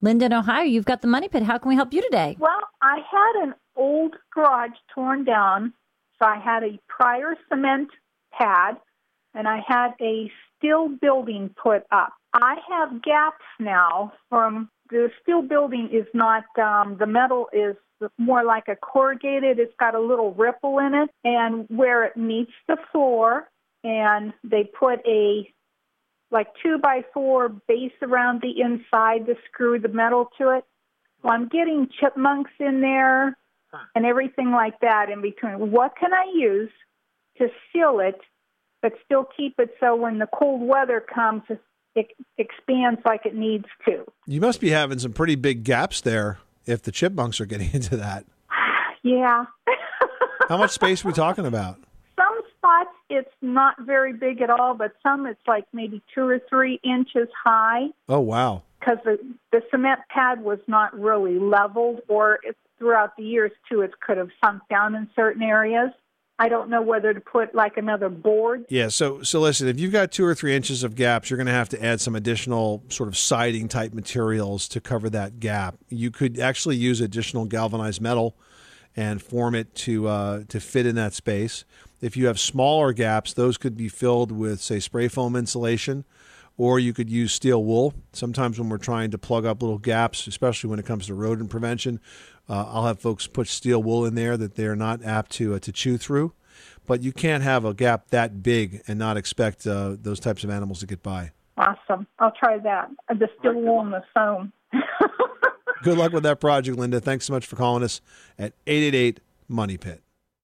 Linda in Ohio, you've got the Money Pit. How can we help you today? Well, I had an old garage torn down, so I had a prior cement pad and I had a steel building put up. I have gaps now from the steel building is not um, the metal is more like a corrugated. It's got a little ripple in it, and where it meets the floor, and they put a like two by four base around the inside to screw the metal to it. Well, I'm getting chipmunks in there and everything like that in between. What can I use to seal it, but still keep it so when the cold weather comes, it expands like it needs to? You must be having some pretty big gaps there if the chipmunks are getting into that. yeah. How much space are we talking about? Some spots it's not very big at all, but some it's like maybe two or three inches high. Oh wow! Because the the cement pad was not really leveled, or it, throughout the years too, it could have sunk down in certain areas. I don't know whether to put like another board. Yeah, so so listen, if you've got two or three inches of gaps, you're going to have to add some additional sort of siding type materials to cover that gap. You could actually use additional galvanized metal and form it to uh, to fit in that space. If you have smaller gaps, those could be filled with say spray foam insulation, or you could use steel wool. Sometimes when we're trying to plug up little gaps, especially when it comes to rodent prevention, uh, I'll have folks put steel wool in there that they're not apt to uh, to chew through. But you can't have a gap that big and not expect uh, those types of animals to get by. Awesome. I'll try that. The steel wool and the foam. Good luck with that project, Linda. Thanks so much for calling us at 888 Money Pit.